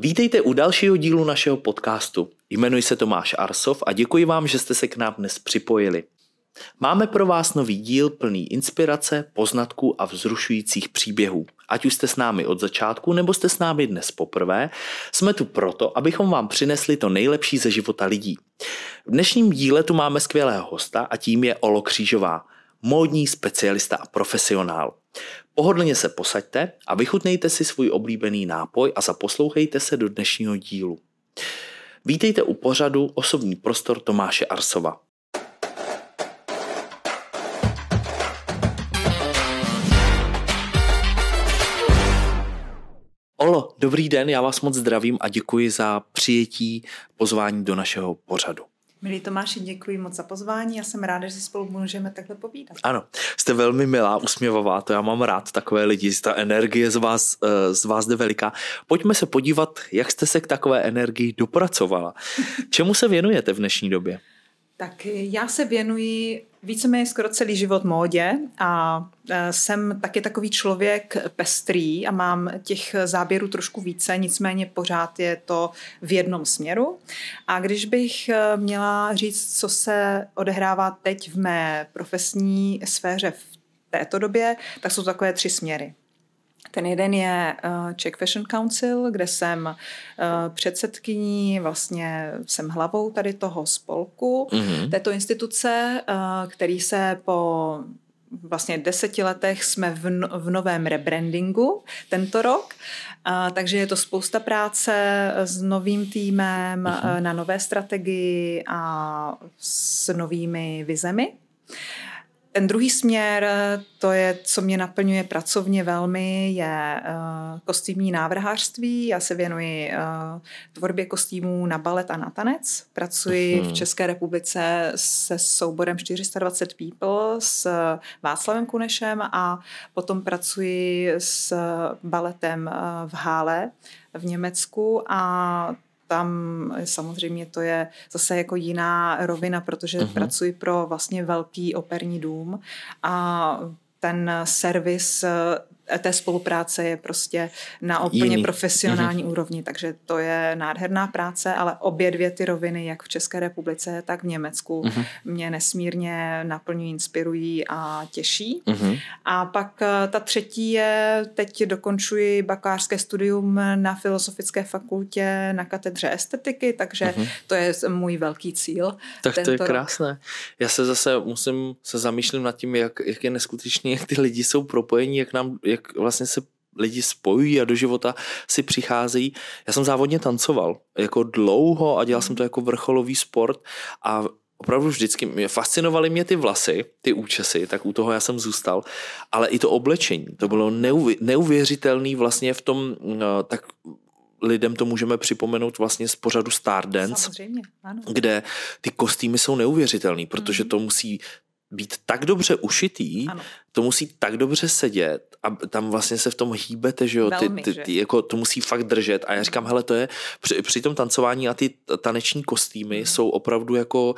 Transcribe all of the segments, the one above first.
Vítejte u dalšího dílu našeho podcastu. Jmenuji se Tomáš Arsov a děkuji vám, že jste se k nám dnes připojili. Máme pro vás nový díl plný inspirace, poznatků a vzrušujících příběhů. Ať už jste s námi od začátku nebo jste s námi dnes poprvé, jsme tu proto, abychom vám přinesli to nejlepší ze života lidí. V dnešním díle tu máme skvělého hosta a tím je Olo Křížová, módní specialista a profesionál. Pohodlně se posaďte a vychutnejte si svůj oblíbený nápoj a zaposlouchejte se do dnešního dílu. Vítejte u pořadu Osobní prostor Tomáše Arsova. Olo, dobrý den, já vás moc zdravím a děkuji za přijetí pozvání do našeho pořadu. Milí Tomáši, děkuji moc za pozvání. Já jsem ráda, že si spolu můžeme takhle povídat. Ano, jste velmi milá, usměvavá, to já mám rád, takové lidi, ta energie z vás, eh, z vás jde veliká. Pojďme se podívat, jak jste se k takové energii dopracovala. Čemu se věnujete v dnešní době? Tak já se věnuji víceméně skoro celý život módě a e, jsem taky takový člověk pestrý a mám těch záběrů trošku více, nicméně pořád je to v jednom směru. A když bych e, měla říct, co se odehrává teď v mé profesní sféře v této době, tak jsou takové tři směry. Ten jeden je uh, Czech Fashion Council, kde jsem uh, předsedkyní, vlastně jsem hlavou tady toho spolku, mm-hmm. této instituce, uh, který se po vlastně deseti letech jsme v, no, v novém rebrandingu tento rok, uh, takže je to spousta práce s novým týmem uh-huh. uh, na nové strategii a s novými vizemi. Ten druhý směr, to je, co mě naplňuje pracovně velmi, je uh, kostýmní návrhářství. Já se věnuji uh, tvorbě kostýmů na balet a na tanec. Pracuji uh-huh. v mhm. České republice se souborem 420 People s Václavem Kunešem a potom pracuji s baletem v Hále v Německu a tam samozřejmě to je zase jako jiná rovina, protože uh-huh. pracuji pro vlastně velký operní dům a ten servis té spolupráce je prostě na úplně Jiný. profesionální mm-hmm. úrovni, takže to je nádherná práce, ale obě dvě ty roviny, jak v České republice, tak v Německu, mm-hmm. mě nesmírně naplňují, inspirují a těší. Mm-hmm. A pak eh, ta třetí je, teď dokončuji bakalářské studium na Filozofické fakultě na katedře estetiky, takže mm-hmm. to je můj velký cíl. Tak to je krásné. Rok. Já se zase musím se zamýšlím nad tím, jak, jak je neskutečný, jak ty lidi jsou propojení, jak nám, jak jak vlastně se lidi spojují a do života si přicházejí. Já jsem závodně tancoval jako dlouho a dělal jsem to jako vrcholový sport a opravdu vždycky mě fascinovaly mě ty vlasy, ty účesy, tak u toho já jsem zůstal, ale i to oblečení, to bylo neuvěřitelné vlastně v tom, no, tak lidem to můžeme připomenout vlastně z pořadu Stardance, Samozřejmě, ano. kde ty kostýmy jsou neuvěřitelné, protože mm. to musí být tak dobře ušitý, ano. to musí tak dobře sedět a tam vlastně se v tom hýbete, že jo, Velmi, ty, ty, ty, jako to musí fakt držet a já říkám, hele, to je při, při tom tancování a ty taneční kostýmy hmm. jsou opravdu jako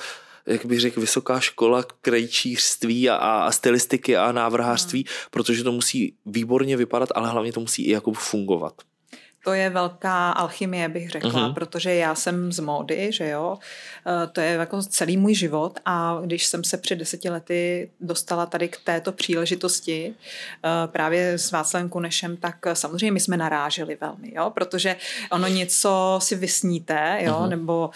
jak bych řekl, vysoká škola krejčířství a, a stylistiky a návrhářství, hmm. protože to musí výborně vypadat, ale hlavně to musí i jako fungovat to je velká alchymie, bych řekla, uh-huh. protože já jsem z módy, že jo, eh, to je jako celý můj život a když jsem se před deseti lety dostala tady k této příležitosti eh, právě s Václavem Kunešem, tak samozřejmě my jsme naráželi velmi, jo, protože ono něco si vysníte, jo, uh-huh. nebo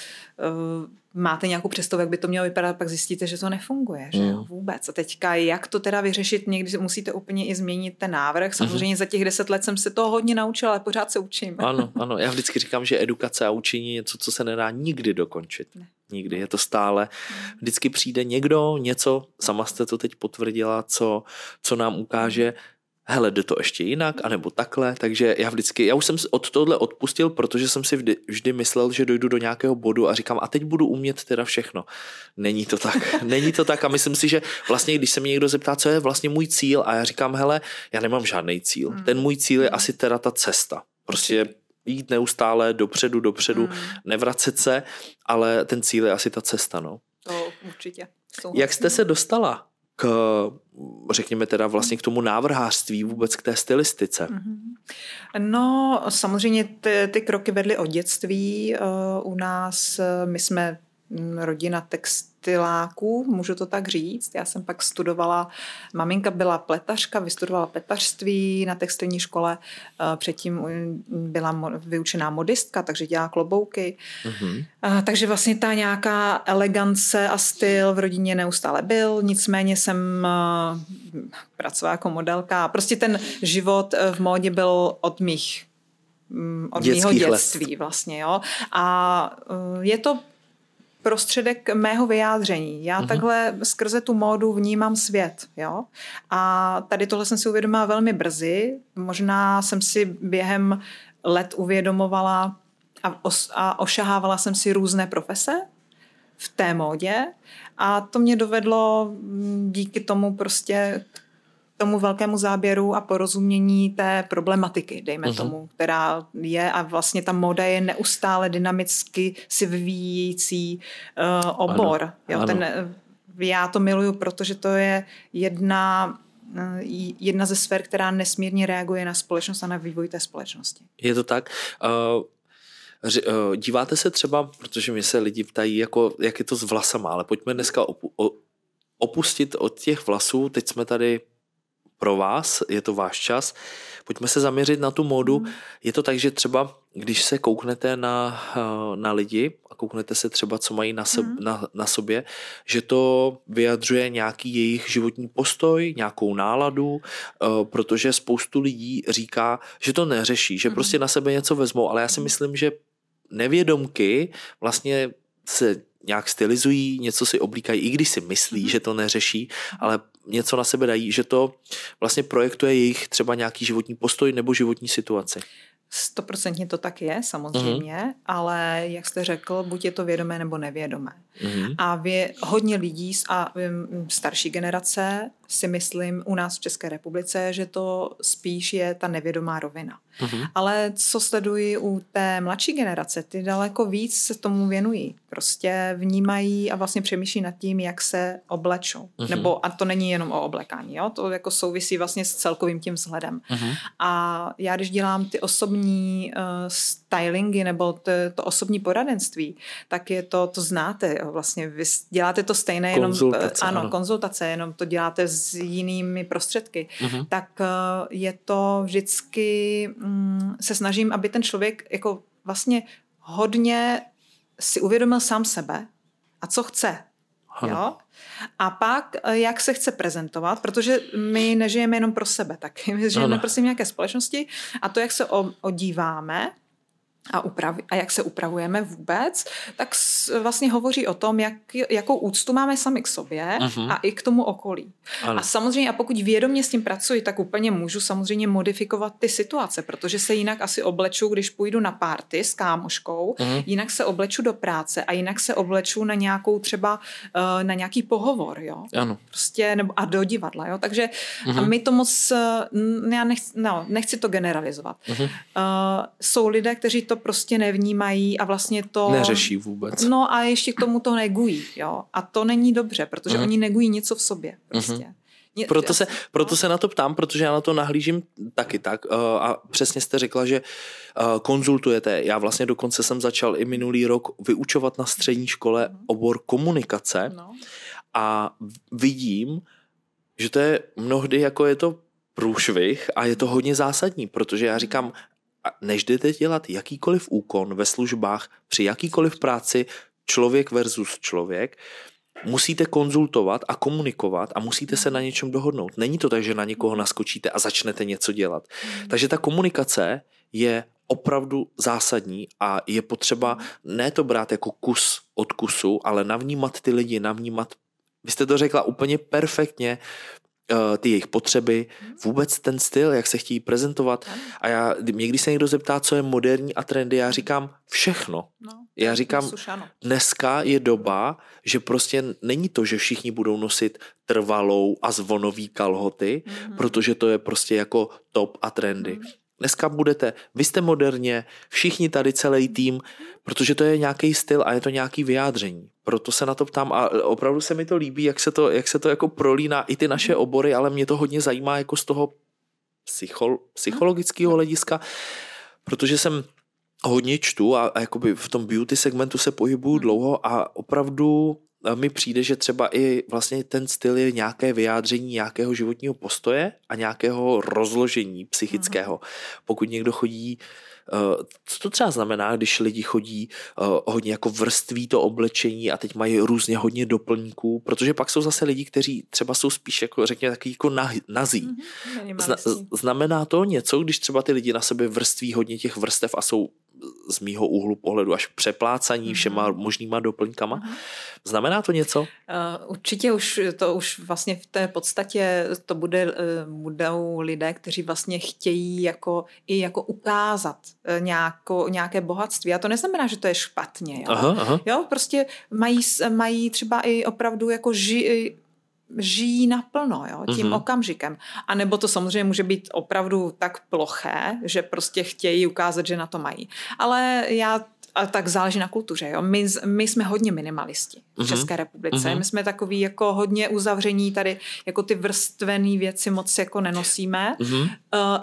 máte nějakou představu, jak by to mělo vypadat, pak zjistíte, že to nefunguje, že jo, mm. vůbec. A teďka, jak to teda vyřešit, někdy musíte úplně i změnit ten návrh. Mhm. Samozřejmě mm-hmm. za těch deset let jsem se toho hodně naučila, ale pořád se učím. Ano, ano, já vždycky říkám, že edukace a učení je něco, co se nedá nikdy dokončit. Ne. Nikdy, je to stále. Mhm. Vždycky přijde někdo, něco, sama jste to teď potvrdila, co, co nám ukáže, hele, jde to ještě jinak, anebo takhle, takže já vždycky, já už jsem od tohle odpustil, protože jsem si vždy, vždy myslel, že dojdu do nějakého bodu a říkám, a teď budu umět teda všechno. Není to tak, není to tak a myslím si, že vlastně, když se mě někdo zeptá, co je vlastně můj cíl a já říkám, hele, já nemám žádný cíl, hmm. ten můj cíl je hmm. asi teda ta cesta, prostě jít neustále dopředu, dopředu, hmm. nevracet se, ale ten cíl je asi ta cesta, no. To určitě. Jak jste se dostala k, řekněme teda vlastně k tomu návrhářství, vůbec k té stylistice? Mm-hmm. No, samozřejmě ty, ty kroky vedly od dětství. Uh, u nás uh, my jsme rodina text, textiláků, můžu to tak říct. Já jsem pak studovala, maminka byla pletařka, vystudovala pletařství na textilní škole, eh, předtím byla vyučená modistka, takže dělala klobouky. Mm-hmm. Takže vlastně ta nějaká elegance a styl v rodině neustále byl, nicméně jsem eh, pracovala jako modelka. Prostě ten život v módě byl od mých mm, od mého dětství let. vlastně, jo. A je to prostředek mého vyjádření. Já mm-hmm. takhle skrze tu módu vnímám svět. Jo? A tady tohle jsem si uvědomila velmi brzy. Možná jsem si během let uvědomovala a, os, a ošahávala jsem si různé profese v té módě a to mě dovedlo mm, díky tomu prostě tomu velkému záběru a porozumění té problematiky, dejme uh-huh. tomu, která je a vlastně ta moda je neustále dynamicky si vyvíjející uh, obor. Ano, jo, ano. Ten, eh, já to miluju, protože to je jedna eh, jedna ze sfér, která nesmírně reaguje na společnost a na vývoj té společnosti. Je to tak. Uh... Díváte se třeba, protože mi se lidi ptají, jako, jak je to s vlasama, ale pojďme dneska opu- opustit od těch vlasů. Teď jsme tady pro vás, je to váš čas. Pojďme se zaměřit na tu módu. Hmm. Je to tak, že třeba, když se kouknete na, eh, na lidi a kouknete se třeba, co mají na, sob, hmm. na, na sobě, že to vyjadřuje nějaký jejich životní postoj, nějakou náladu, eh, protože spoustu lidí říká, že to neřeší, že hmm. prostě na sebe něco vezmou, ale já si myslím, že nevědomky vlastně se nějak stylizují, něco si oblíkají, i když si myslí, mm-hmm. že to neřeší, ale něco na sebe dají, že to vlastně projektuje jejich třeba nějaký životní postoj nebo životní situaci. Stoprocentně to tak je, samozřejmě, mm-hmm. ale jak jste řekl, buď je to vědomé nebo nevědomé. Mm-hmm. A vě, hodně lidí a starší generace si myslím u nás v České republice, že to spíš je ta nevědomá rovina. Mm-hmm. Ale co sleduji u té mladší generace, ty daleko víc se tomu věnují. Prostě vnímají a vlastně přemýšlí nad tím, jak se oblečou. Mm-hmm. Nebo, a to není jenom o oblekání, jo? to jako souvisí vlastně s celkovým tím vzhledem. Mm-hmm. A já když dělám ty osobní uh, stylingy nebo to, to osobní poradenství, tak je to, to znáte, vlastně vy děláte to stejné, jenom, ano, ano, konzultace, jenom to děláte s jinými prostředky, uh-huh. tak uh, je to vždycky, um, se snažím, aby ten člověk jako vlastně hodně si uvědomil sám sebe a co chce. Jo? A pak, eh, jak se chce prezentovat, protože my nežijeme jenom pro sebe, tak my žijeme prostě v nějaké společnosti a to, jak se odíváme, a, uprav, a jak se upravujeme vůbec, tak vlastně hovoří o tom, jak, jakou úctu máme sami k sobě uh-huh. a i k tomu okolí. Ano. A samozřejmě, a pokud vědomě s tím pracuji, tak úplně můžu samozřejmě modifikovat ty situace, protože se jinak asi obleču, když půjdu na párty s kámoškou, uh-huh. jinak se obleču do práce a jinak se obleču na nějakou třeba, uh, na nějaký pohovor, jo. Ano. Prostě, nebo a do divadla, jo. Takže uh-huh. a my to moc, uh, já nechci, no, nechci to generalizovat. Uh-huh. Uh, jsou lidé, kteří to to prostě nevnímají a vlastně to... Neřeší vůbec. No a ještě k tomu to negují, jo. A to není dobře, protože uh-huh. oni negují něco v sobě prostě. Uh-huh. Proto se, proto se na to ptám, protože já na to nahlížím taky tak. Uh, a přesně jste řekla, že uh, konzultujete. Já vlastně dokonce jsem začal i minulý rok vyučovat na střední škole mhm. obor komunikace no. a vidím, že to je mnohdy jako je to průšvih a je to hodně zásadní, protože já říkám, než jdete dělat jakýkoliv úkon ve službách, při jakýkoliv práci, člověk versus člověk, musíte konzultovat a komunikovat a musíte se na něčem dohodnout. Není to tak, že na někoho naskočíte a začnete něco dělat. Takže ta komunikace je opravdu zásadní a je potřeba ne to brát jako kus od kusu, ale navnímat ty lidi, navnímat vy jste to řekla úplně perfektně, ty jejich potřeby, vůbec ten styl, jak se chtějí prezentovat. A já, mě když se někdo zeptá, co je moderní a trendy, já říkám všechno. No, já říkám, dneska je doba, že prostě není to, že všichni budou nosit trvalou a zvonový kalhoty, mm-hmm. protože to je prostě jako top a trendy. Dneska budete, vy jste moderně, všichni tady celý tým, protože to je nějaký styl a je to nějaký vyjádření. Proto se na to ptám a opravdu se mi to líbí, jak se to, jak se to jako prolíná i ty naše obory, ale mě to hodně zajímá jako z toho psychol, psychologického hlediska, protože jsem hodně čtu a, a jakoby v tom beauty segmentu se pohybuju dlouho a opravdu mi přijde, že třeba i vlastně ten styl je nějaké vyjádření nějakého životního postoje a nějakého rozložení psychického. Pokud někdo chodí Eh, co to třeba znamená, když lidi chodí eh, hodně jako vrství to oblečení a teď mají různě hodně doplňků, protože pak jsou zase lidi, kteří třeba jsou spíš jako řekněme takový jako nazí. Mm-hmm, Zna, znamená to něco, když třeba ty lidi na sebe vrství hodně těch vrstev a jsou z mýho úhlu pohledu až přeplácaní mm-hmm. všema možnýma doplňkama. Mm-hmm. Znamená to něco? Uh, určitě už to už vlastně v té podstatě to bude, uh, budou lidé, kteří vlastně chtějí jako i jako ukázat uh, nějako, nějaké bohatství. A to neznamená, že to je špatně. Jo, aha, aha. jo prostě mají, mají třeba i opravdu jako ži, žijí naplno, jo, tím mm-hmm. okamžikem. A nebo to samozřejmě může být opravdu tak ploché, že prostě chtějí ukázat, že na to mají. Ale já a tak záleží na kultuře. Jo? My, my jsme hodně minimalisti v mm-hmm. České republice. Mm-hmm. My jsme takový jako hodně uzavření tady, jako ty vrstvené věci moc jako nenosíme. Mm-hmm. Uh,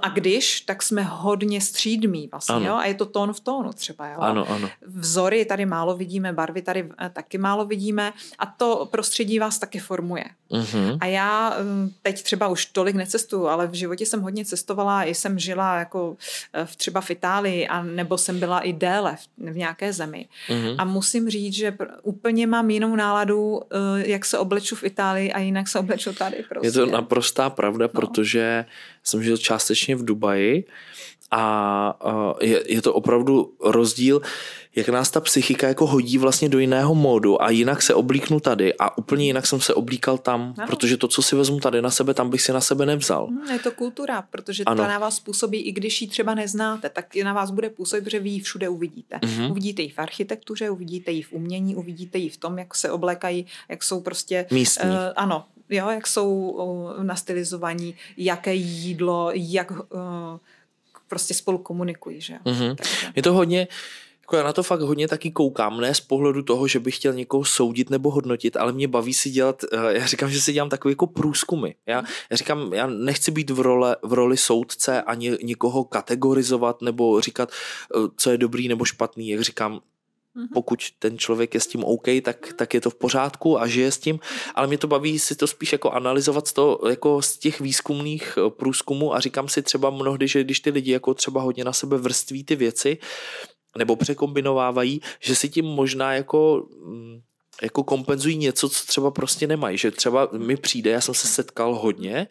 a když, tak jsme hodně střídmí vlastně. Jo? A je to tón v tónu třeba. Jo? Ano, ano. Vzory tady málo vidíme, barvy tady uh, taky málo vidíme a to prostředí vás taky formuje. Mm-hmm. A já um, teď třeba už tolik necestuju, ale v životě jsem hodně cestovala, i jsem žila jako v, třeba v Itálii, a nebo jsem byla i déle v, v nějaké zemi. Mm-hmm. A musím říct, že úplně mám jinou náladu, eh, jak se obleču v Itálii a jinak se obleču tady. Prostě. Je to naprostá pravda, no. protože jsem žil částečně v Dubaji a je, je to opravdu rozdíl, jak nás ta psychika jako hodí vlastně do jiného módu a jinak se oblíknu tady a úplně jinak jsem se oblíkal tam, ano. protože to, co si vezmu tady na sebe, tam bych si na sebe nevzal. Hmm, je to kultura, protože ano. to na vás působí, i když ji třeba neznáte, tak na vás bude působit, že vy ji všude uvidíte. Mm-hmm. Uvidíte ji v architektuře, uvidíte ji v umění, uvidíte ji v tom, jak se oblékají, jak jsou prostě... Místní. Uh, ano, jo, jak jsou uh, nastylizovaní, jaké jídlo, jak... Uh, prostě spolu komunikují. Že? Mm-hmm. Takže... Je to hodně, jako já na to fakt hodně taky koukám, ne z pohledu toho, že bych chtěl někoho soudit nebo hodnotit, ale mě baví si dělat, eh, já říkám, že si dělám takové jako průzkumy. Já, já říkám, já nechci být v, role, v roli soudce ani někoho kategorizovat nebo říkat, eh, co je dobrý nebo špatný. Jak říkám, Mhm. Pokud ten člověk je s tím OK, tak, tak je to v pořádku a žije s tím, ale mě to baví si to spíš jako analyzovat z, toho, jako z těch výzkumných eh, průzkumů a říkám si třeba mnohdy, že když ty lidi jako třeba hodně na sebe vrství ty věci nebo překombinovávají, že si tím možná jako mm, jako kompenzují něco, co třeba prostě nemají. Že třeba mi přijde, já jsem se setkal hodně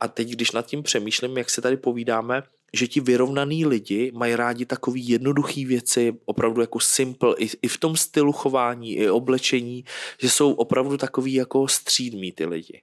a teď, když nad tím přemýšlím, jak se tady povídáme, že ti vyrovnaný lidi mají rádi takový jednoduchý věci, opravdu jako simple, i, i v tom stylu chování, i oblečení, že jsou opravdu takový jako střídmí ty lidi.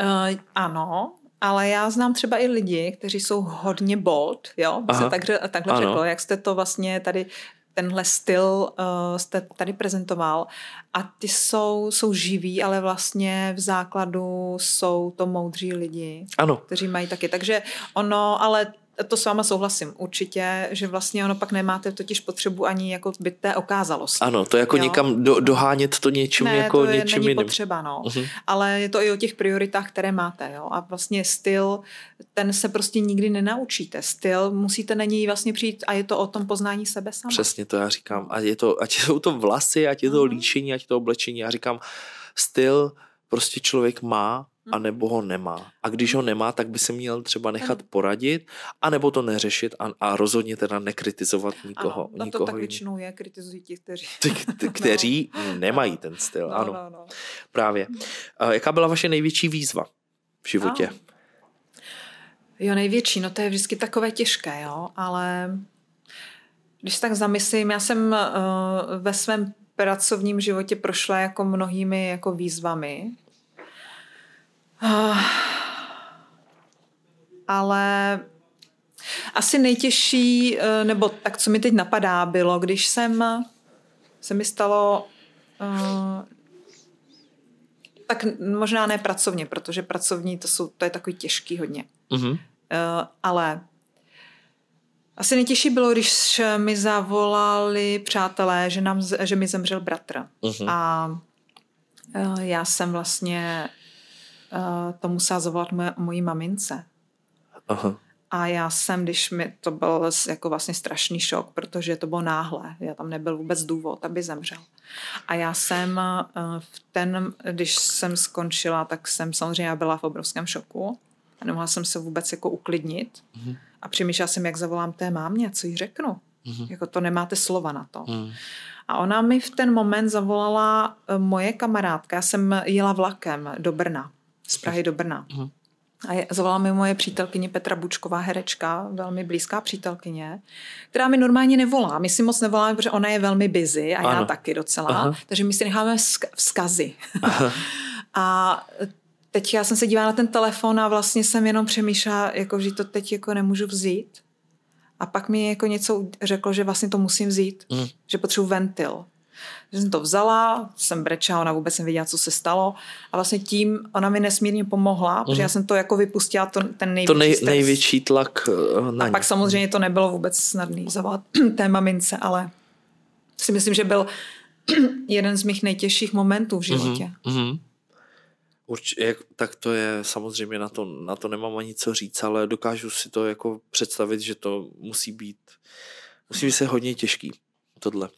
Uh, ano, ale já znám třeba i lidi, kteří jsou hodně bold, jo, se tak, takhle ano. řeklo, jak jste to vlastně tady tenhle styl uh, jste tady prezentoval a ty jsou, jsou živí, ale vlastně v základu jsou to moudří lidi, ano. kteří mají taky. Takže ono, ale to s váma souhlasím určitě, že vlastně ono pak nemáte totiž potřebu ani jako byt té okázalosti. Ano, to jako jo? někam do, dohánět to něčím ne, jako to je, něčím není jiným. potřeba, no. Uh-huh. Ale je to i o těch prioritách, které máte, jo. A vlastně styl, ten se prostě nikdy nenaučíte. Styl, musíte na něj vlastně přijít a je to o tom poznání sebe sama. Přesně to já říkám. A je to, ať jsou to vlasy, ať je to uh-huh. líčení, ať je to oblečení. Já říkám, styl prostě člověk má a nebo ho nemá. A když ho nemá, tak by se měl třeba nechat poradit, anebo to neřešit a, a rozhodně teda nekritizovat nikoho. Ano, nikoho to tak většinou je, kritizují ti, kteří... Ty, ty, kteří no. nemají ten styl, no, ano. No, no. Právě. A jaká byla vaše největší výzva v životě? No. Jo, největší, no to je vždycky takové těžké, jo, ale když tak zamyslím, já jsem uh, ve svém pracovním životě prošla jako mnohými jako výzvami, Ah. ale asi nejtěžší, eh, nebo tak, co mi teď napadá, bylo, když jsem, se mi stalo, uh, tak možná ne pracovně, protože pracovní to, jsou, to je takový těžký hodně. Mm-hmm. Uh, ale Asi nejtěžší bylo, když mi zavolali přátelé, že, nám, že mi zemřel bratr. Uh-huh. A uh, já jsem vlastně uh, to musela zavolat moje, mojí mamince. Uh-huh. A já jsem, když mi to byl jako vlastně strašný šok, protože to bylo náhle, já tam nebyl vůbec důvod, aby zemřel. A já jsem v ten, když jsem skončila, tak jsem samozřejmě byla v obrovském šoku a nemohla jsem se vůbec jako uklidnit. Mm-hmm. A přemýšlela jsem, jak zavolám té mámě, co jí řeknu. Mm-hmm. Jako to nemáte slova na to. Mm. A ona mi v ten moment zavolala e, moje kamarádka. Já jsem jela vlakem do Brna, z Prahy do Brna. Mm. A zavolala mi moje přítelkyně Petra Bučková, herečka, velmi blízká přítelkyně, která mi normálně nevolá. My si moc nevoláme, protože ona je velmi busy a ano. já taky docela. Aha. Takže my si necháme vzkazy. a teď já jsem se dívala na ten telefon a vlastně jsem jenom přemýšlela, jako, že to teď jako nemůžu vzít. A pak mi jako něco řeklo, že vlastně to musím vzít, mm. že potřebuji ventil. Že jsem to vzala, jsem brečela, ona vůbec nevěděla, co se stalo. A vlastně tím ona mi nesmírně pomohla, mm. protože já jsem to jako vypustila, to, ten největší To nej, největší tlak eh, na A pak samozřejmě to nebylo vůbec snadný zavolat té mamince, ale si myslím, že byl jeden z mých nejtěžších momentů v životě. Mm-hmm. Určitě, tak to je samozřejmě na to, na to nemám ani co říct, ale dokážu si to jako představit, že to musí být, musí být se hodně těžký, tohle.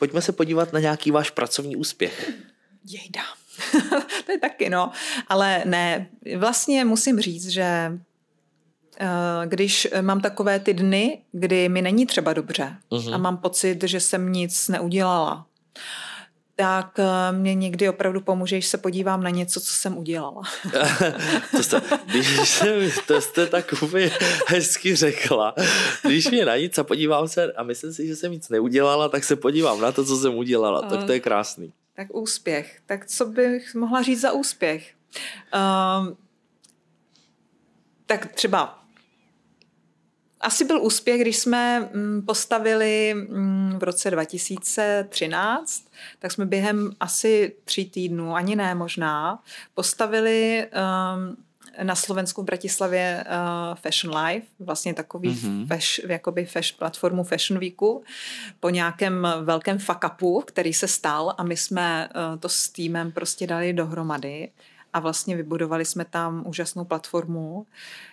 Pojďme se podívat na nějaký váš pracovní úspěch. Jejda. to je taky, no. Ale ne, vlastně musím říct, že eh, když mám takové ty dny, kdy mi není třeba dobře uh-huh. a mám pocit, že jsem nic neudělala, tak eh, mě někdy opravdu pomůže, když se podívám na něco, co jsem udělala. to, jste, když jsem, to jste tak úplně hezky řekla. Když mě na nic a podívám se a myslím si, že jsem nic neudělala, tak se podívám na to, co jsem udělala. Tak to je krásný. Tak úspěch. Tak co bych mohla říct za úspěch? Um, tak třeba asi byl úspěch, když jsme mm, postavili mm, v roce 2013, tak jsme během asi tří týdnů, ani ne možná, postavili um, na Slovensku v Bratislavě uh, Fashion Live, vlastně takový mm-hmm. fash, jakoby fash, platformu Fashion Weeku, po nějakém velkém fuck upu, který se stal a my jsme uh, to s týmem prostě dali dohromady a vlastně vybudovali jsme tam úžasnou platformu.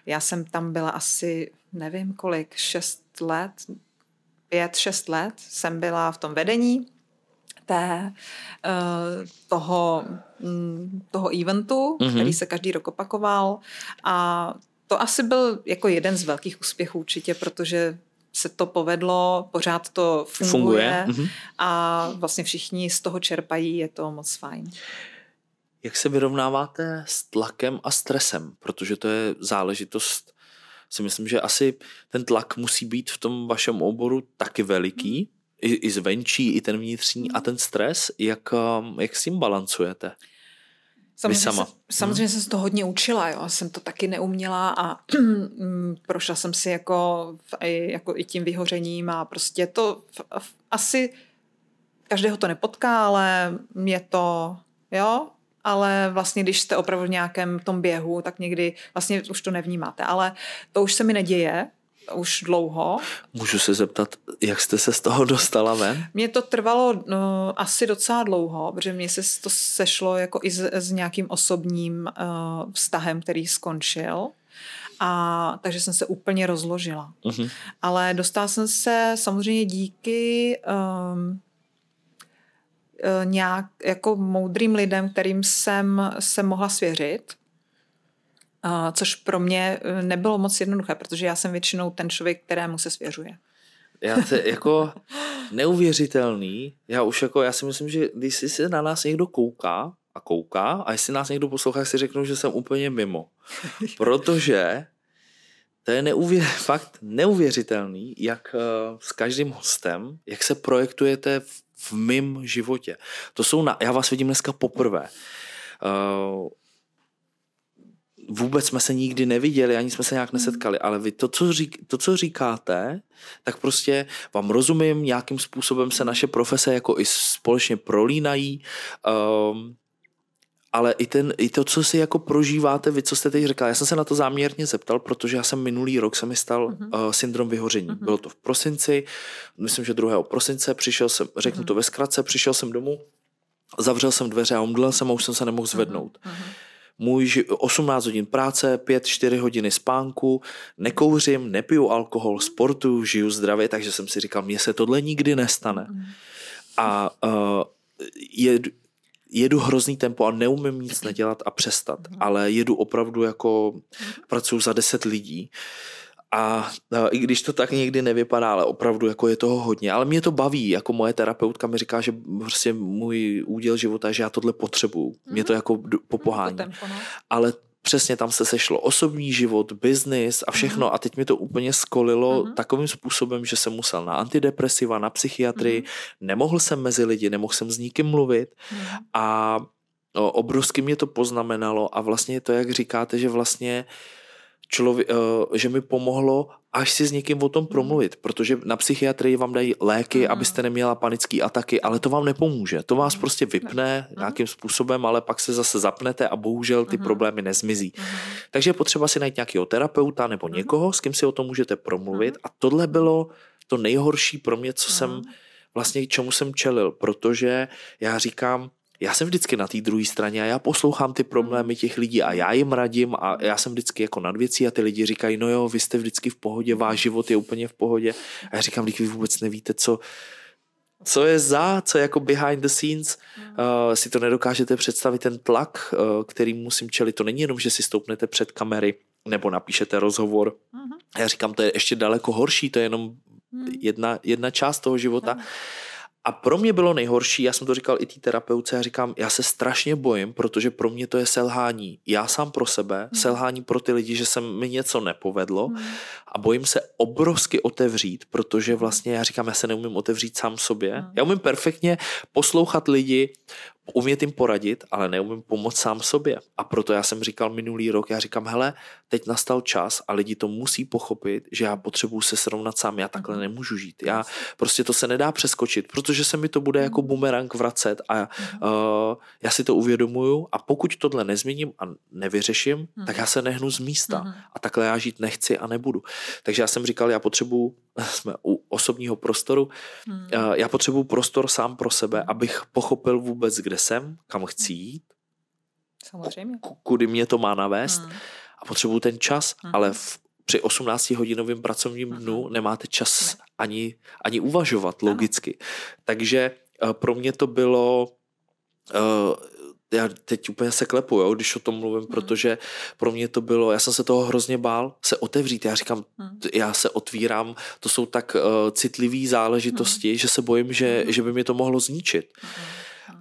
Já jsem tam byla asi, nevím kolik, šest let, pět, šest let jsem byla v tom vedení té, eh, toho, mm, toho eventu, mm-hmm. který se každý rok opakoval a to asi byl jako jeden z velkých úspěchů určitě, protože se to povedlo, pořád to funguje, funguje. Mm-hmm. a vlastně všichni z toho čerpají, je to moc fajn. Jak se vyrovnáváte s tlakem a stresem? Protože to je záležitost, si myslím, že asi ten tlak musí být v tom vašem oboru taky veliký, hmm. i, i zvenčí, i ten vnitřní. A ten stres, jak, um, jak s tím balancujete? Samozřejmě, sama. Se, samozřejmě hmm. jsem se to hodně učila, jo. jsem to taky neuměla a prošla jsem si jako, jako i tím vyhořením a prostě to asi každého to nepotká, ale je to, jo, ale vlastně když jste opravdu v nějakém tom běhu, tak někdy vlastně už to nevnímáte. Ale to už se mi neděje, už dlouho. Můžu se zeptat, jak jste se z toho dostala ven? Mně to trvalo no, asi docela dlouho, protože mě se to sešlo jako i s, s nějakým osobním uh, vztahem, který skončil. A takže jsem se úplně rozložila. Uh-huh. Ale dostala jsem se samozřejmě díky um, nějak jako moudrým lidem, kterým jsem se mohla svěřit, eh, což pro mě eh, nebylo moc jednoduché, protože já jsem většinou ten člověk, kterému se svěřuje. Já to jako neuvěřitelný. Já už jako, já si myslím, že když si se na nás někdo kouká a kouká a jestli nás někdo poslouchá, si řeknu, že jsem úplně mimo. Protože to je neuvěř, fakt neuvěřitelný, jak s každým hostem, jak se projektujete v v mém životě. To jsou na, já vás vidím dneska poprvé. Uh, vůbec jsme se nikdy neviděli, ani jsme se nějak nesetkali, ale vy to co, řík, to, co říkáte, tak prostě vám rozumím, nějakým způsobem se naše profese jako i společně prolínají um, ale i, ten, i to, co si jako prožíváte, vy, co jste teď řekla, já jsem se na to záměrně zeptal, protože já jsem minulý rok se mi stal uh-huh. uh, syndrom vyhoření. Uh-huh. Bylo to v prosinci, myslím, že 2. prosince, přišel jsem, řeknu uh-huh. to ve zkratce, přišel jsem domů, zavřel jsem dveře a omdlel jsem a už jsem se nemohl zvednout. Uh-huh. Můj 18 hodin práce, 5-4 hodiny spánku, nekouřím, nepiju alkohol, sportu, žiju zdravě, takže jsem si říkal, mně se tohle nikdy nestane. A uh, je, jedu hrozný tempo a neumím nic nedělat a přestat, ale jedu opravdu jako pracuji za deset lidí. A, a i když to tak někdy nevypadá, ale opravdu jako je toho hodně. Ale mě to baví, jako moje terapeutka mi říká, že prostě můj úděl života, že já tohle potřebuju. Mě to jako popohání. No. Ale přesně tam se sešlo osobní život, biznis a všechno mm-hmm. a teď mi to úplně skolilo mm-hmm. takovým způsobem, že jsem musel na antidepresiva, na psychiatrii, mm-hmm. nemohl jsem mezi lidi, nemohl jsem s nikým mluvit mm-hmm. a obrovsky mě to poznamenalo a vlastně to, jak říkáte, že vlastně člověk, eh, že mi pomohlo až si s někým o tom hmm. promluvit, protože na psychiatrii vám dají léky, mm. abyste neměla panické ataky, ale to vám nepomůže. To vás hmm. prostě vypne mm. nějakým způsobem, ale pak se zase zapnete a bohužel ty mm. problémy nezmizí. Mm. Takže je potřeba si najít nějakého terapeuta nebo někoho, s kým si o tom můžete promluvit a tohle bylo to nejhorší pro mě, co mm. jsem vlastně čemu jsem čelil, protože já říkám, já jsem vždycky na té druhé straně a já poslouchám ty problémy těch lidí a já jim radím a já jsem vždycky jako nad věcí a ty lidi říkají, no jo, vy jste vždycky v pohodě, váš život je úplně v pohodě. A já říkám, vy vůbec nevíte, co, co je za, co je jako behind the scenes, uh, si to nedokážete představit, ten tlak, uh, který musím čelit. To není jenom, že si stoupnete před kamery nebo napíšete rozhovor. Uh-huh. Já říkám, to je ještě daleko horší, to je jenom uh-huh. jedna, jedna část toho života. Uh-huh. A pro mě bylo nejhorší, já jsem to říkal i té terapeutce, já říkám, já se strašně bojím, protože pro mě to je selhání. Já sám pro sebe, hmm. selhání pro ty lidi, že se mi něco nepovedlo hmm. a bojím se obrovsky otevřít, protože vlastně já říkám, já se neumím otevřít sám sobě. Hmm. Já umím perfektně poslouchat lidi, umět jim poradit, ale neumím pomoct sám sobě. A proto já jsem říkal minulý rok, já říkám, hele, teď nastal čas a lidi to musí pochopit, že já potřebuji se srovnat sám, já takhle nemůžu žít. Já prostě to se nedá přeskočit, protože se mi to bude jako mhm. bumerang vracet a uh, já si to uvědomuju a pokud tohle nezměním a nevyřeším, tak já se nehnu z místa a takhle já žít nechci a nebudu. Takže já jsem říkal, já potřebuji, jsme u osobního prostoru, uh, já potřebuji prostor sám pro sebe, abych pochopil vůbec, kde jsem, kam chci jít, Samozřejmě. kudy mě to má navést hmm. a potřebuju ten čas, hmm. ale v, při 18-hodinovém pracovním hmm. dnu nemáte čas ne. ani, ani uvažovat logicky. Ano. Takže uh, pro mě to bylo uh, já teď úplně se klepu, jo, když o tom mluvím, hmm. protože pro mě to bylo, já jsem se toho hrozně bál, se otevřít. Já říkám, hmm. já se otvírám, to jsou tak uh, citlivé záležitosti, hmm. že se bojím, že, hmm. že by mě to mohlo zničit. Hmm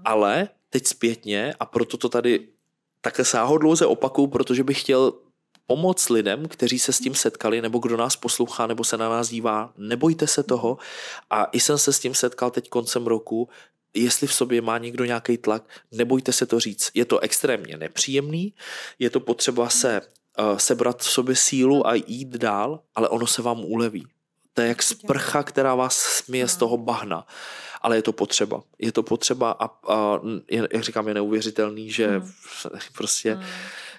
ale teď zpětně a proto to tady takhle sáhodlouze opakuju, protože bych chtěl pomoct lidem, kteří se s tím setkali, nebo kdo nás poslouchá, nebo se na nás dívá, nebojte se toho. A i jsem se s tím setkal teď koncem roku, jestli v sobě má někdo nějaký tlak, nebojte se to říct. Je to extrémně nepříjemný, je to potřeba se uh, sebrat v sobě sílu a jít dál, ale ono se vám uleví. To je jak sprcha, která vás smije z toho bahna ale je to potřeba. Je to potřeba a, a jak říkám, je neuvěřitelný, že hmm. prostě... Hmm.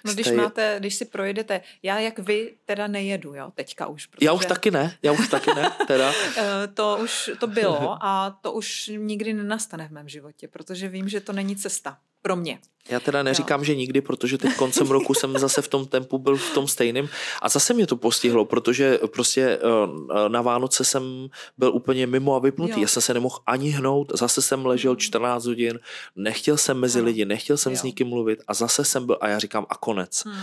No když máte, když si projedete, já jak vy teda nejedu, jo, teďka už. Protože... Já už taky ne, já už taky ne, teda. Eh, to už, to bylo a to už nikdy nenastane v mém životě, protože vím, že to není cesta pro mě. Já teda neříkám, jo. že nikdy, protože teď koncem roku jsem zase v tom tempu byl v tom stejném a zase mě to postihlo, protože prostě eh, na Vánoce jsem byl úplně mimo a vypnutý. Jo. Já jsem se nemohl ani hnout, zase jsem ležel 14 mhm. hodin, nechtěl jsem mezi lidi, nechtěl jsem jo. s nikým mluvit a zase jsem byl a já říkám a konec. Hmm.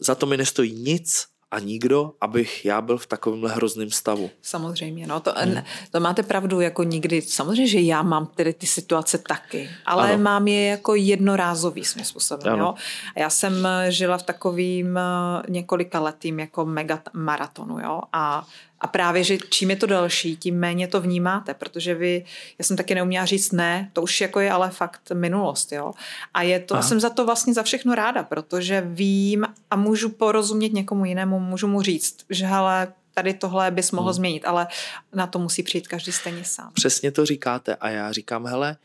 Za to mi nestojí nic, a nikdo, abych já byl v takovémhle hrozném stavu. Samozřejmě, no to, hmm. to máte pravdu, jako nikdy. Samozřejmě, že já mám tedy ty situace taky, ale ano. mám je jako jednorázový svým způsobem. Jo? A já jsem žila v takovým eh, několika letým jako mega maratonu, jo, a a právě, že čím je to další, tím méně to vnímáte, protože vy, já jsem taky neuměla říct ne, to už jako je ale fakt minulost, jo. A je to, jsem za to vlastně za všechno ráda, protože vím a můžu porozumět někomu jinému, můžu mu říct, že hele, tady tohle bys mohl hmm. změnit, ale na to musí přijít každý stejně sám. Přesně to říkáte a já říkám, hele,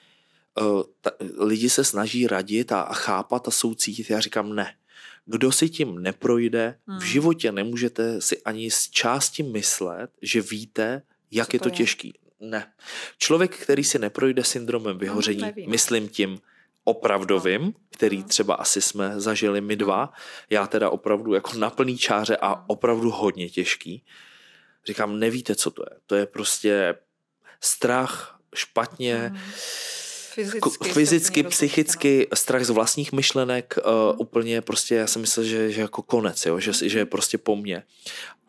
uh, ta, lidi se snaží radit a, a chápat a soucítit. Já říkám ne. Kdo si tím neprojde, hmm. v životě nemůžete si ani z části myslet, že víte, jak Co je to, je? těžký. Ne. Člověk, který si neprojde syndromem vyhoření, no, myslím tím opravdovým, no. který no. třeba asi jsme zažili my dva, já teda opravdu jako na plný čáře a no. opravdu hodně těžký. Říkám, nevíte, co to je. To je prostě strach, špatně, mm fyzicky, fyzicky psychicky, strach z vlastních myšlenek, uh, úplně prostě, já jsem myslel, že, že jako konec, jo, že, že je prostě po mně.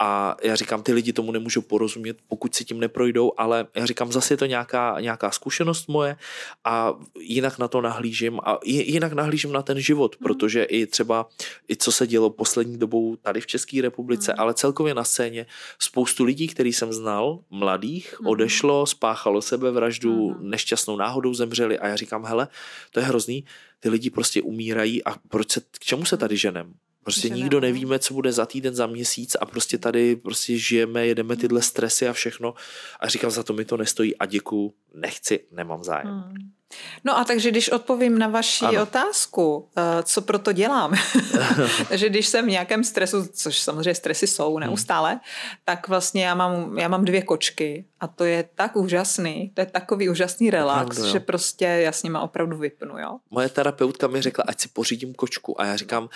A já říkám, ty lidi tomu nemůžou porozumět, pokud si tím neprojdou, ale já říkám, zase je to nějaká, nějaká zkušenost moje a jinak na to nahlížím a jinak nahlížím na ten život, mm. protože i třeba, i co se dělo poslední dobou tady v České republice, mm. ale celkově na scéně, spoustu lidí, který jsem znal, mladých, mm. odešlo, spáchalo sebevraždu, mm. nešťastnou náhodou zemřeli a já říkám, hele, to je hrozný, ty lidi prostě umírají a proč se, k čemu se tady ženem? Prostě že nikdo ne, nevíme, co bude za týden, za měsíc a prostě tady prostě žijeme, jedeme tyhle stresy a všechno a říkám, za to mi to nestojí a děkuju, nechci, nemám zájem. Hmm. No a takže když odpovím na vaši ano. otázku, eh, co proto dělám, že když jsem v nějakém stresu, což samozřejmě stresy jsou neustále, hmm. tak vlastně já mám, já mám dvě kočky a to je tak úžasný, to je takový úžasný relax, Opravdu, že prostě já s nima opravdu vypnu, jo. Moje terapeutka mi řekla, ať si pořídím kočku a já říkám,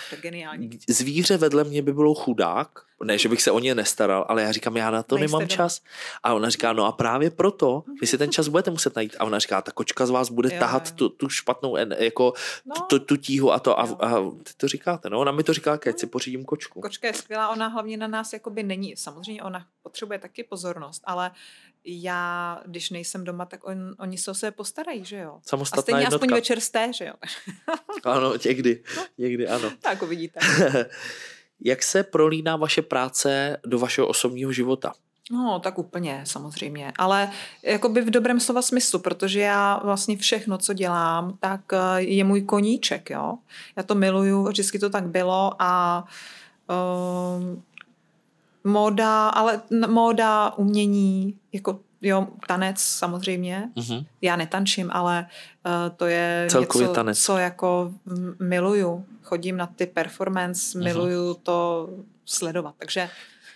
zvíře vedle mě by bylo chudák, ne, že bych se o ně nestaral, ale já říkám, já na to Nejste nemám doma. čas. A ona říká, no a právě proto, vy si ten čas budete muset najít. A ona říká, ta kočka z vás bude jo, tahat jo. Tu, tu špatnou, jako no. tu, tu tíhu a to. A, a ty to říkáte, no, ona mi to říká, keď si pořídím kočku. Kočka je skvělá, ona hlavně na nás jakoby není. Samozřejmě ona potřebuje taky pozornost, ale já, když nejsem doma, tak on, oni se o sebe postarají, že jo. Samostatná A stejně jednotka. aspoň večer jste, že jo. ano, někdy, někdy ano. tak uvidíte. Jak se prolíná vaše práce do vašeho osobního života? No, tak úplně, samozřejmě. Ale jakoby v dobrém slova smyslu, protože já vlastně všechno, co dělám, tak eh, je můj koníček, jo. Já to miluju, vždycky to tak bylo a um, móda, ale móda, umění, jako jo, tanec samozřejmě. Mm-hmm. Já netančím, ale uh, to je Celkově něco, tanec. co jako miluju. Chodím na ty performance, mm-hmm. miluju to sledovat. Takže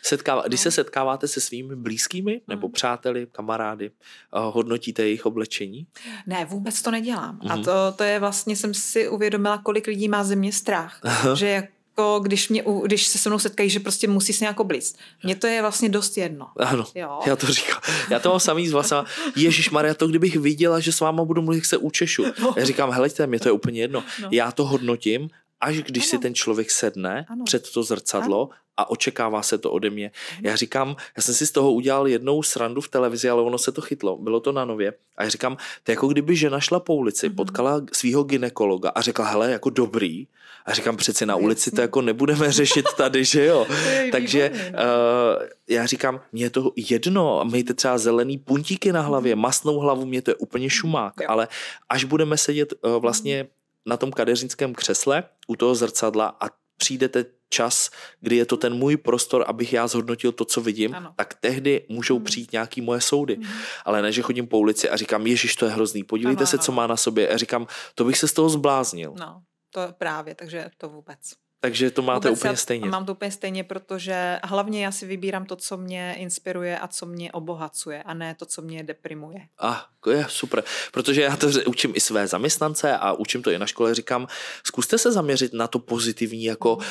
Setkává, když se no. setkáváte se svými blízkými nebo mm. přáteli, kamarády, uh, hodnotíte jejich oblečení? Ne, vůbec to nedělám. Mm-hmm. A mhm. to, to je vlastně, jsem si uvědomila, kolik lidí má ze mě strach. Že jak jako když, mě, když se se mnou setkají, že prostě musí se nějak blíz. Mně to je vlastně dost jedno. Ano, jo. já to říkám. Já to mám samý z vás. Ježíš Maria, to kdybych viděla, že s váma budu mluvit, se učešu. No. Já říkám, helejte, mě to je úplně jedno. No. Já to hodnotím, až když ano. si ten člověk sedne ano. před to zrcadlo ano. a očekává se to ode mě. Ano. Já říkám, já jsem si z toho udělal jednou srandu v televizi, ale ono se to chytlo. Bylo to na nově. A já říkám, to je jako kdyby žena šla po ulici, ano. Mhm. potkala svého ginekologa a řekla, hele, jako dobrý, a říkám, přeci na ulici to jako nebudeme řešit tady, že jo. Takže uh, já říkám, mně je to jedno, mějte třeba zelený puntíky na hlavě, mhm. masnou hlavu, mě to je úplně šumák, ale až budeme sedět uh, vlastně na tom kadeřínském křesle u toho zrcadla a přijdete čas, kdy je to ten můj prostor, abych já zhodnotil to, co vidím, ano. tak tehdy můžou mm. přijít nějaký moje soudy. Mm. Ale ne, že chodím po ulici a říkám, ježiš, to je hrozný, podívejte ano, se, ano. co má na sobě. A říkám, to bych se z toho zbláznil. No. To právě, takže to vůbec. Takže to máte vůbec úplně stejně. Mám to úplně stejně, protože hlavně já si vybírám to, co mě inspiruje a co mě obohacuje a ne to, co mě deprimuje. A ah, je super, protože já to učím i své zaměstnance a učím to i na škole, říkám, zkuste se zaměřit na to pozitivní jako mm.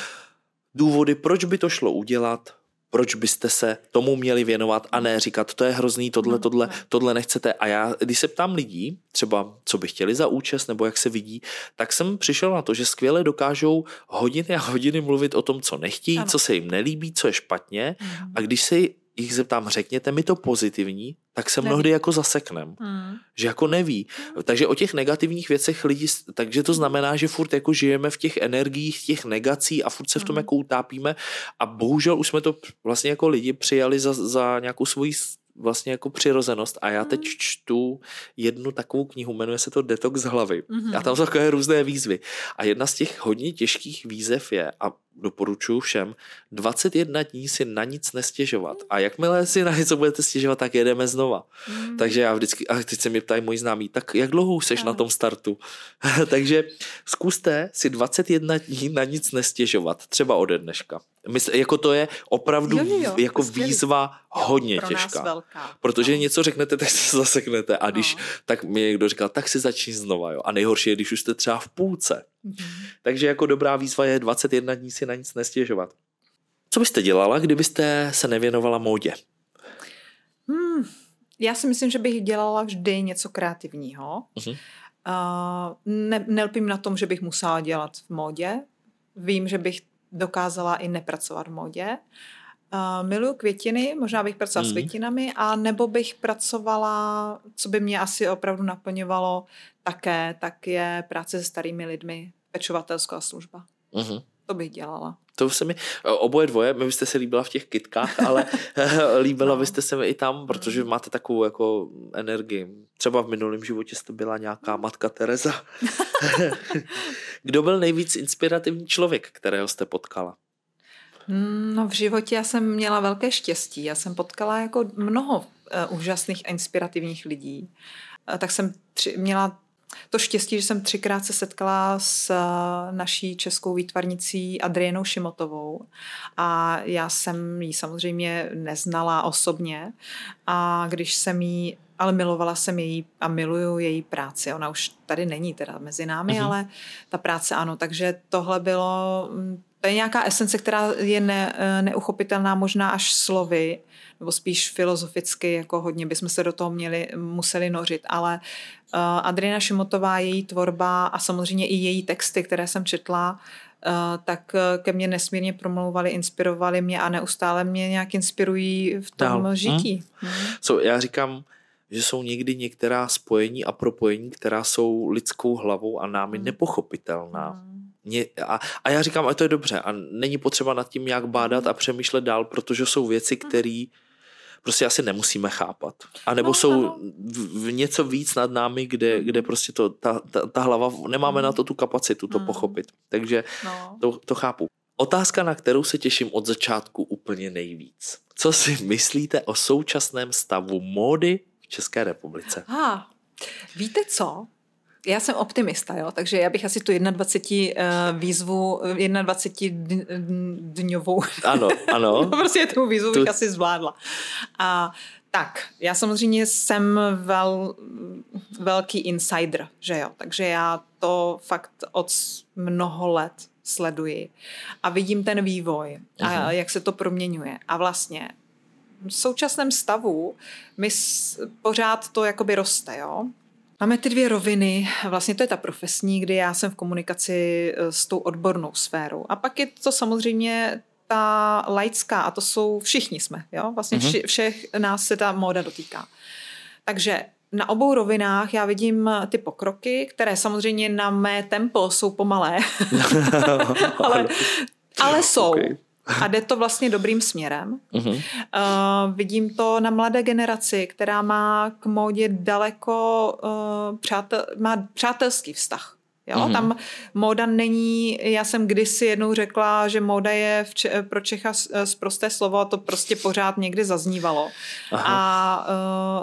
důvody, proč by to šlo udělat, proč byste se tomu měli věnovat a ne říkat, to je hrozný, tohle, hmm, tohle, tohle nechcete. A já, když se ptám lidí, třeba co by chtěli za účast nebo jak se vidí, tak jsem přišel na to, že skvěle dokážou hodiny a hodiny mluvit o tom, co nechtějí, ano. co se jim nelíbí, co je špatně. Hmm. A když se jich zeptám, řekněte mi to pozitivní, tak se mnohdy jako zaseknem. Hmm. Že jako neví. Hmm. Takže o těch negativních věcech lidi, takže to znamená, že furt jako žijeme v těch energiích, těch negací a furt se v tom hmm. jako utápíme a bohužel už jsme to vlastně jako lidi přijali za, za nějakou svoji vlastně jako přirozenost a já teď hmm. čtu jednu takovou knihu, jmenuje se to Detox hlavy mm-hmm. a tam jsou takové různé výzvy a jedna z těch hodně těžkých výzev je a doporučuji všem, 21 dní si na nic nestěžovat. A jakmile si na něco budete stěžovat, tak jedeme znova. Mm. Takže já vždycky, a teď se mi ptají moji známí, tak jak dlouho už seš no. na tom startu? Takže zkuste si 21 dní na nic nestěžovat, třeba ode dneška. Mysl, jako to je opravdu jo, jo, jako výzva jo, hodně těžká. Protože no. něco řeknete, tak se zaseknete. A když no. tak mi někdo říkal, tak si začni znova. Jo. A nejhorší je, když už jste třeba v půlce. Mm-hmm. Takže jako dobrá výzva je 21 dní si na nic nestěžovat. Co byste dělala, kdybyste se nevěnovala módě? Hmm, já si myslím, že bych dělala vždy něco kreativního. Uh-huh. Uh, ne, nelpím na tom, že bych musela dělat v módě. Vím, že bych dokázala i nepracovat v módě. Uh, miluju květiny, možná bych pracovala mm. s mhm. květinami, a nebo bych pracovala, co by mě asi opravdu naplňovalo také, tak je práce se starými lidmi, pečovatelská služba. Mm-hmm. To bych dělala. To se mi, oboje dvoje, my byste se líbila v těch kitkách, ale líbila no. byste se mi i tam, protože mm. máte takovou jako energii. Třeba v minulém životě jste byla nějaká mm. matka Teresa. Kdo byl nejvíc inspirativní člověk, kterého jste potkala? Mm, no v životě já jsem měla velké štěstí. Já jsem potkala jako mnoho uh, úžasných a inspirativních lidí. Uh, tak jsem tři, měla to štěstí, že jsem třikrát se setkala s uh, naší českou výtvarnicí Adrienou Šimotovou a já jsem ji samozřejmě neznala osobně a když jsem jí ale milovala jsem její a miluju její práci. Ona už tady není teda mezi námi, uh-huh. ale ta práce ano. Takže tohle bylo, mm, to je nějaká esence, která je ne, eh, neuchopitelná možná až slovy, nebo spíš filozoficky, jako hodně bychom se do toho měli, museli nořit, ale uh, Adriana Šimotová, její tvorba a samozřejmě i její texty, které jsem četla, Uh, tak ke mně nesmírně promlouvaly, inspirovaly mě a neustále mě nějak inspirují v tom Dál. žití. Hmm. Hmm. So, já říkám, že jsou někdy některá spojení a propojení, která jsou lidskou hlavou a námi hmm. nepochopitelná. Hmm. A, a já říkám, a to je dobře a není potřeba nad tím jak bádat a přemýšlet dál, protože jsou věci, hmm. které prostě asi nemusíme chápat. A nebo no, jsou no. V, v něco víc nad námi, kde, hmm. kde prostě to, ta, ta, ta hlava, nemáme na to tu kapacitu to pochopit. Takže no. to, to chápu. Otázka, na kterou se těším od začátku úplně nejvíc. Co si myslíte o současném stavu módy České republice. Ah, víte co? Já jsem optimista, jo, takže já bych asi tu 21 uh, výzvu, 21 dňovou. Ano, ano. no, prostě tu výzvu tu... bych asi zvládla. A tak, já samozřejmě jsem vel, velký insider, že jo, takže já to fakt od mnoho let sleduji a vidím ten vývoj a uh-huh. jak se to proměňuje. A vlastně v současném stavu my pořád to jakoby roste, jo. Máme ty dvě roviny, vlastně to je ta profesní, kdy já jsem v komunikaci e, s tou odbornou sférou. A pak je to samozřejmě ta laická a to jsou všichni jsme, jo. Vlastně mhm. vši, všech nás se ta móda dotýká. Takže na obou rovinách já vidím ty pokroky, které samozřejmě na mé tempo jsou pomalé, ale, ale jsou. Okay a jde to vlastně dobrým směrem. Uh-huh. Uh, vidím to na mladé generaci, která má k módě daleko uh, přátel, má přátelský vztah. Jo? Uh-huh. Tam móda není, já jsem kdysi jednou řekla, že móda je v Če- pro Čecha z prosté slovo a to prostě pořád někdy zaznívalo. Aha. A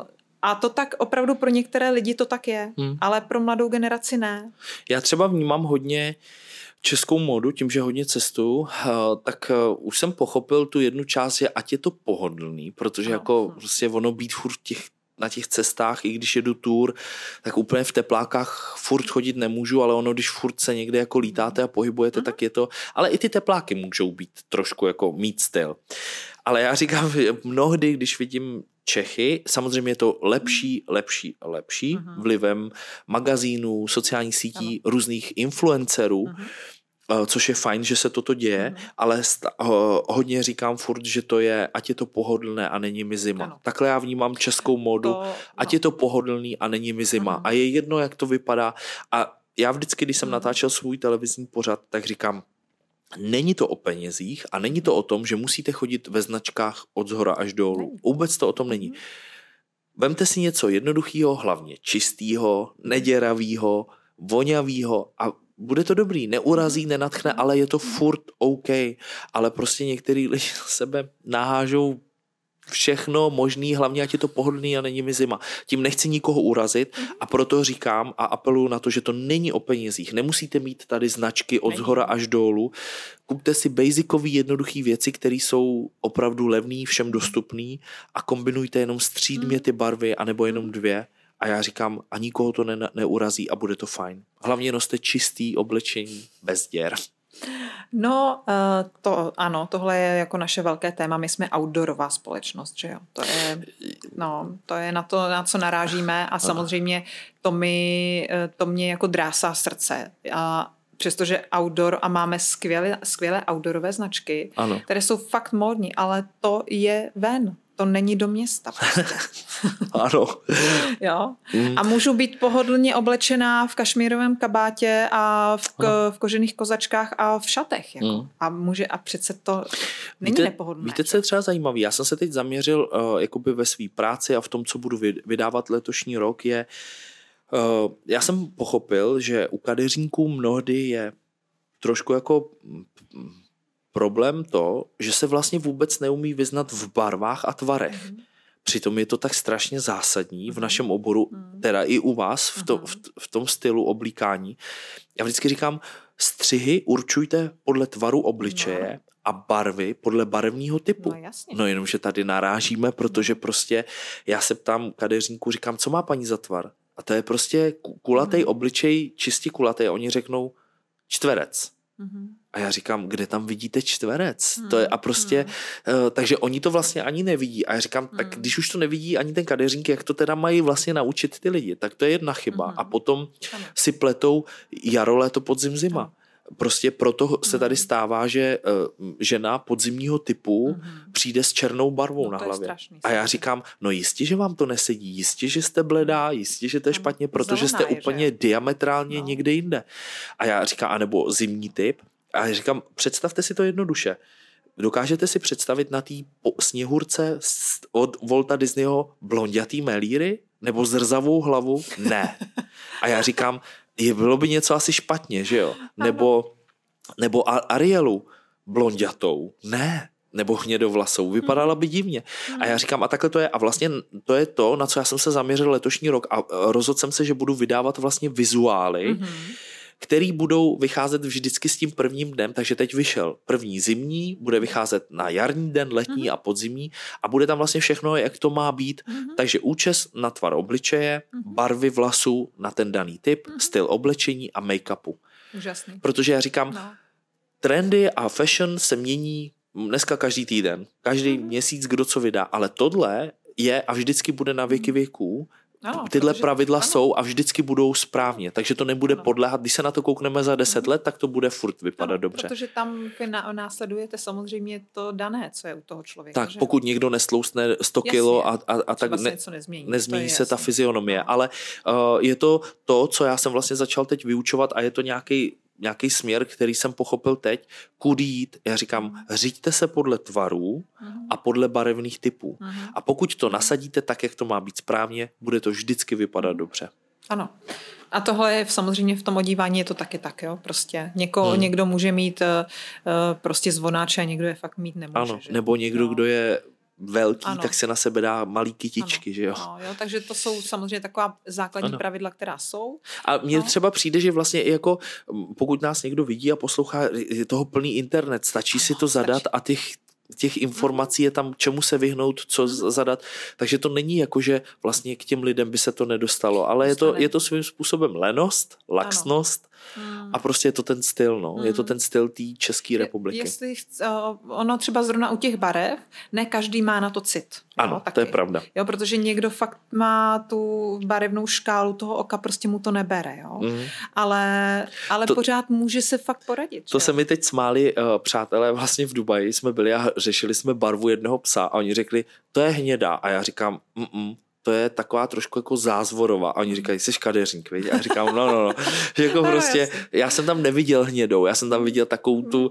uh, a to tak opravdu pro některé lidi to tak je, hmm. ale pro mladou generaci ne. Já třeba vnímám hodně uh, českou módu, tím, že hodně cestu, eh, tak eh, už jsem pochopil tu jednu část, že ať je to pohodlný, protože jako prostě ono být furt těch na těch cestách, i když jedu tour, tak úplně v teplákách furt chodit nemůžu, ale ono, když furt se někde jako lítáte a pohybujete, mm-hmm. tak je to, ale i ty tepláky můžou být trošku jako mít styl. Ale já říkám, mnohdy, když vidím Čechy, samozřejmě je to lepší, lepší, lepší uh-huh. vlivem magazínů, sociálních sítí, uh-huh. různých influencerů, uh-huh. což je fajn, že se toto děje, uh-huh. ale sta- hodně říkám furt, že to je, ať je to pohodlné a není mi zima. Ano. Takhle já vnímám českou modu, to, no. ať je to pohodlný a není mi zima. Uh-huh. A je jedno, jak to vypadá. A já vždycky, když jsem uh-huh. natáčel svůj televizní pořad, tak říkám, Není to o penězích a není to o tom, že musíte chodit ve značkách od zhora až dolů. Vůbec to o tom není. Mhm. Vemte si něco jednoduchého, hlavně čistého, neděravého, vonavého a bude to dobrý, neurazí, nenatchne, ale je to furt OK. Ale prostě některý lidi sebe nahážou všechno možný, hlavně ať je to pohodlný a není mi zima. Tím nechci nikoho urazit a proto říkám a apeluju na to, že to není o penězích. Nemusíte mít tady značky od zhora až dolů. Kupte si basicové jednoduché věci, které jsou opravdu levné, všem dostupné a kombinujte jenom střídmě ty barvy anebo jenom dvě a já říkám, a nikoho to ne, neurazí a bude to fajn. Hlavně noste čistý oblečení bez děr. No, eh, to ano, tohle je jako naše velké téma. My jsme outdoorová společnost, že jo? To je, no, to je na to, na co narážíme a samozřejmě to, mi, eh, to mě jako drásá srdce. A přestože outdoor a máme skvělé, skvělé outdoorové značky, ano. které jsou fakt módní, ale to je ven to není do města. Prostě. ano. jo. Mm. A můžu být pohodlně oblečená v kašmírovém kabátě a v, ko, v kožených kozačkách a v šatech. Jako. Mm. A může a přece to není víte, nepohodlné. Víte, co je třeba zajímavé? Já jsem se teď zaměřil uh, jakoby ve své práci a v tom, co budu vydávat letošní rok, je uh, já jsem pochopil, že u kadeřníků mnohdy je trošku jako problém to, že se vlastně vůbec neumí vyznat v barvách a tvarech. Mm-hmm. Přitom je to tak strašně zásadní v mhm. našem oboru, mm. teda i u vás v, to, mhm. v, v tom stylu oblíkání. Já vždycky říkám, střihy určujte podle tvaru obličeje no. a barvy podle barevního typu. No, jasně. no jenom, že tady narážíme, protože no. prostě já se ptám kadeřníku, říkám, co má paní za tvar? A to je prostě kulatý mm. obličej, čistě kulatý. Oni řeknou čtverec. Mm-hmm. A já říkám, kde tam vidíte čtverec? Hmm. To je a prostě, hmm. uh, takže oni to vlastně ani nevidí. A já říkám, hmm. tak když už to nevidí ani ten kadeřník, jak to teda mají vlastně naučit ty lidi, tak to je jedna chyba. Hmm. A potom ano. si pletou jaro, léto, podzim, zima. Ano. Prostě proto se tady hmm. stává, že uh, žena podzimního typu mm-hmm. přijde s černou barvou no, na hlavě. Strašný, a já říkám, no jistě, že vám to nesedí, jistě, že jste bledá, jistě, že to je špatně, protože jste úplně je, diametrálně no. někde jinde. A já říkám, anebo zimní typ, a já říkám, představte si to jednoduše. Dokážete si představit na té sněhurce od Volta Disneyho blondětý melíry? Nebo zrzavou hlavu? Ne. A já říkám, je, bylo by něco asi špatně, že jo? Nebo, nebo Arielu blondětou? Ne nebo hnědovlasou. Vypadala by divně. A já říkám, a takhle to je. A vlastně to je to, na co já jsem se zaměřil letošní rok. A rozhodl jsem se, že budu vydávat vlastně vizuály, mm-hmm který budou vycházet vždycky s tím prvním dnem, takže teď vyšel první zimní, bude vycházet na jarní den, letní mm-hmm. a podzimní a bude tam vlastně všechno, jak to má být. Mm-hmm. Takže účes na tvar obličeje, mm-hmm. barvy vlasů na ten daný typ, mm-hmm. styl oblečení a make-upu. Úžasný. Protože já říkám, no. trendy a fashion se mění dneska každý týden, každý mm-hmm. měsíc, kdo co vydá, ale tohle je a vždycky bude na věky věků ano, Tyhle protože, pravidla ano. jsou a vždycky budou správně, takže to nebude ano. podléhat. Když se na to koukneme za deset let, tak to bude furt vypadat ano, dobře. Protože tam následujete samozřejmě to dané, co je u toho člověka. Tak že? pokud někdo nestlousne 100 Jasně, kilo a, a, a tak ne, nezmění, nezmění se jasný. ta fyzionomie, no. ale uh, je to to, co já jsem vlastně začal teď vyučovat a je to nějaký nějaký směr, který jsem pochopil teď, kudy jít. Já říkám, mhm. řiďte se podle tvarů a mhm. podle barevných typů. Mhm. A pokud to nasadíte tak, jak to má být správně, bude to vždycky vypadat dobře. Ano. A tohle je samozřejmě v tom odívání je to taky tak, jo, prostě. Něko, hmm. Někdo může mít uh, prostě zvonáče a někdo je fakt mít nemůže. Ano, že? nebo někdo, no. kdo je velký, ano. tak se na sebe dá malý kytičky, ano. že jo? No, jo? Takže to jsou samozřejmě taková základní ano. pravidla, která jsou. A mně no. třeba přijde, že vlastně i jako pokud nás někdo vidí a poslouchá, je toho plný internet, stačí ano, si to zadat stačí. a těch těch informací je tam, čemu se vyhnout, co zadat. Takže to není jako, že vlastně k těm lidem by se to nedostalo, ale je to, je to svým způsobem lenost, laxnost ano. a prostě je to ten styl, no. Je to mhm. ten styl té České republiky. Jestli ono třeba zrovna u těch barev, ne každý má na to cit. Ano, jo, taky. to je pravda. Jo, protože někdo fakt má tu barevnou škálu toho oka, prostě mu to nebere, jo. Mm. Ale, ale to, pořád může se fakt poradit. To jo? se mi teď smáli uh, přátelé vlastně v Dubaji, jsme byli a řešili jsme barvu jednoho psa a oni řekli, to je hnědá. A já říkám, mm to je taková trošku jako zázvorová. A oni říkají, jsi kadeřník, viď? A já říkám, no, no, no. Jako no, prostě, já jsem tam neviděl hnědou, já jsem tam viděl takovou tu,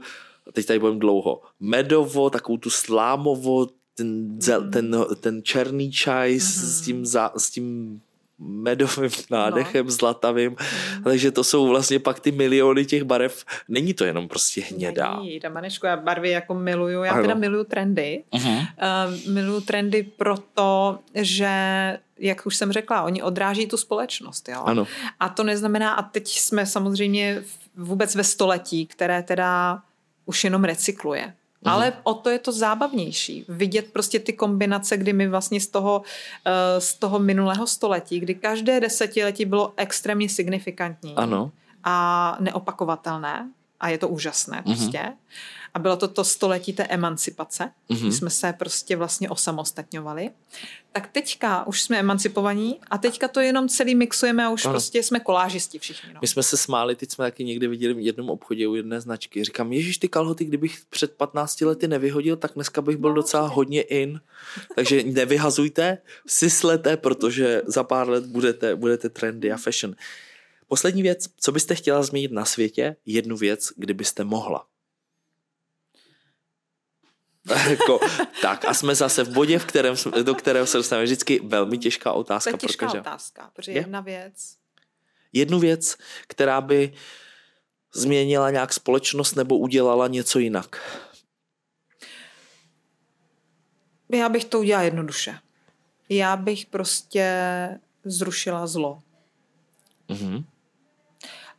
teď tady budem dlouho, medovo, takovou tu slámovo, ten, mm. ten, ten černý čaj mm-hmm. s tím, za, s tím medovým nádechem, no. zlatavým, mm. takže to jsou vlastně pak ty miliony těch barev. Není to jenom prostě hnědá. Není, Manečku, já barvy jako miluju. Já ano. teda miluju trendy. Uh-huh. Uh, miluju trendy proto, že jak už jsem řekla, oni odráží tu společnost. Jo? Ano. A to neznamená, a teď jsme samozřejmě vůbec ve století, které teda už jenom recykluje. Mm. Ale o to je to zábavnější. Vidět prostě ty kombinace, kdy my vlastně z toho, eh, z toho minulého století, kdy každé desetiletí bylo extrémně signifikantní ano. a neopakovatelné a je to úžasné mhm. prostě. Mm-hmm. A bylo to to století té emancipace, mm-hmm. jsme se prostě vlastně osamostatňovali. Tak teďka už jsme emancipovaní a teďka to jenom celý mixujeme a už ano. prostě jsme kolážisti všichni. No. My jsme se smáli, teď jsme taky někdy viděli v jednom obchodě u jedné značky. Říkám, ježiš, ty kalhoty, kdybych před 15 lety nevyhodil, tak dneska bych byl no, docela určitě. hodně in. Takže nevyhazujte, syslete, protože za pár let budete, budete trendy a fashion. Poslední věc, co byste chtěla změnit na světě, jednu věc, kdybyste mohla. jako, tak a jsme zase v bodě, v kterém, do kterého se dostaneme vždycky velmi těžká otázka. To je těžká pro otázka, protože je? jedna věc. Jednu věc, která by změnila nějak společnost nebo udělala něco jinak. Já bych to udělala jednoduše. Já bych prostě zrušila zlo. Mm-hmm.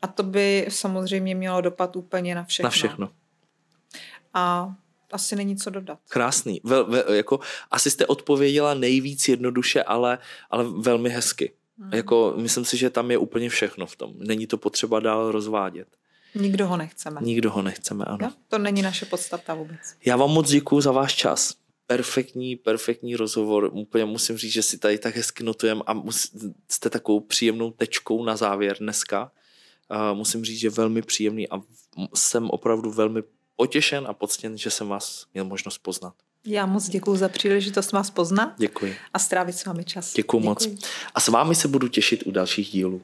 A to by samozřejmě mělo dopad úplně na všechno. Na všechno. A asi není co dodat. Krásný. Vel, vel, jako, asi jste odpověděla nejvíc jednoduše, ale, ale velmi hezky. Hmm. Jako, myslím si, že tam je úplně všechno v tom. Není to potřeba dál rozvádět. Nikdo ho nechceme. Nikdo ho nechceme, ano. Jo? To není naše podstata vůbec. Já vám moc děkuji za váš čas. Perfektní, perfektní rozhovor. Úplně musím říct, že si tady tak hezky notujeme a mus, jste takovou příjemnou tečkou na závěr dneska. Musím říct, že velmi příjemný a jsem opravdu velmi potěšen a poctěn, že jsem vás měl možnost poznat. Já moc děkuji za příležitost vás poznat. Děkuji. A strávit s vámi čas. Děkuji, děkuji moc. A s vámi se budu těšit u dalších dílů.